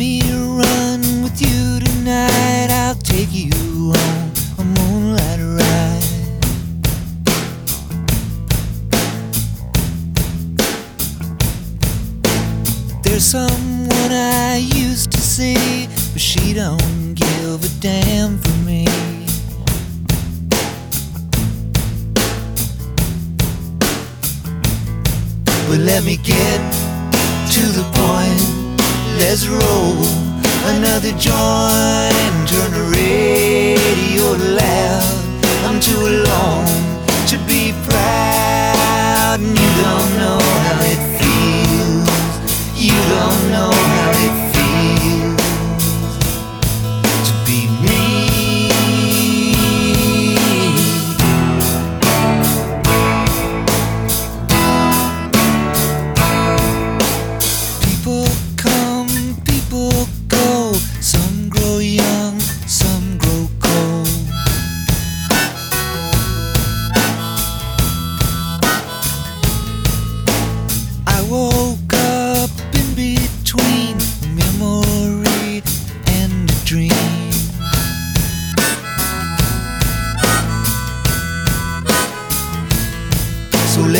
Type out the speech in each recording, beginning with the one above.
me run with you tonight. I'll take you on a moonlight ride. There's someone I used to see, but she don't give a damn for me. But let me get to the point. Let's roll another joint turn the radio loud.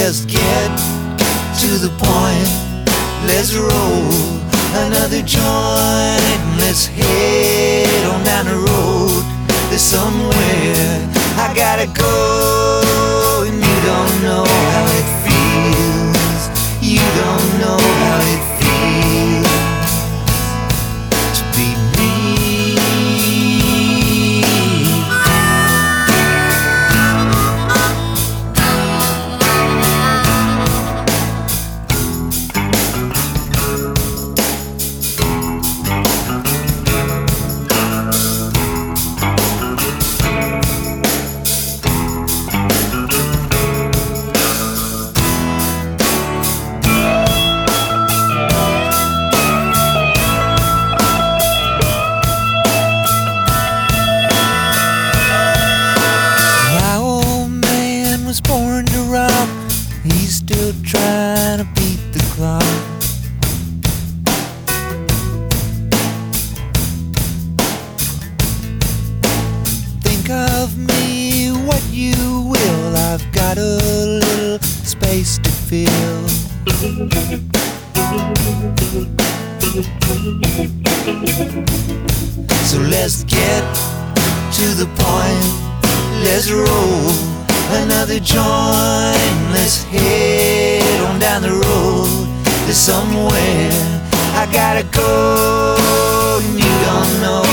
Let's get to the point. Let's roll another joint. Let's head on down the road. There's somewhere I gotta go, to rock. He's still trying to beat the clock. Think of me what you will. I've got a little space to fill. So let's get to the point. Let's roll another joint. Let's head on down the road. There's somewhere I gotta go. And. You don't know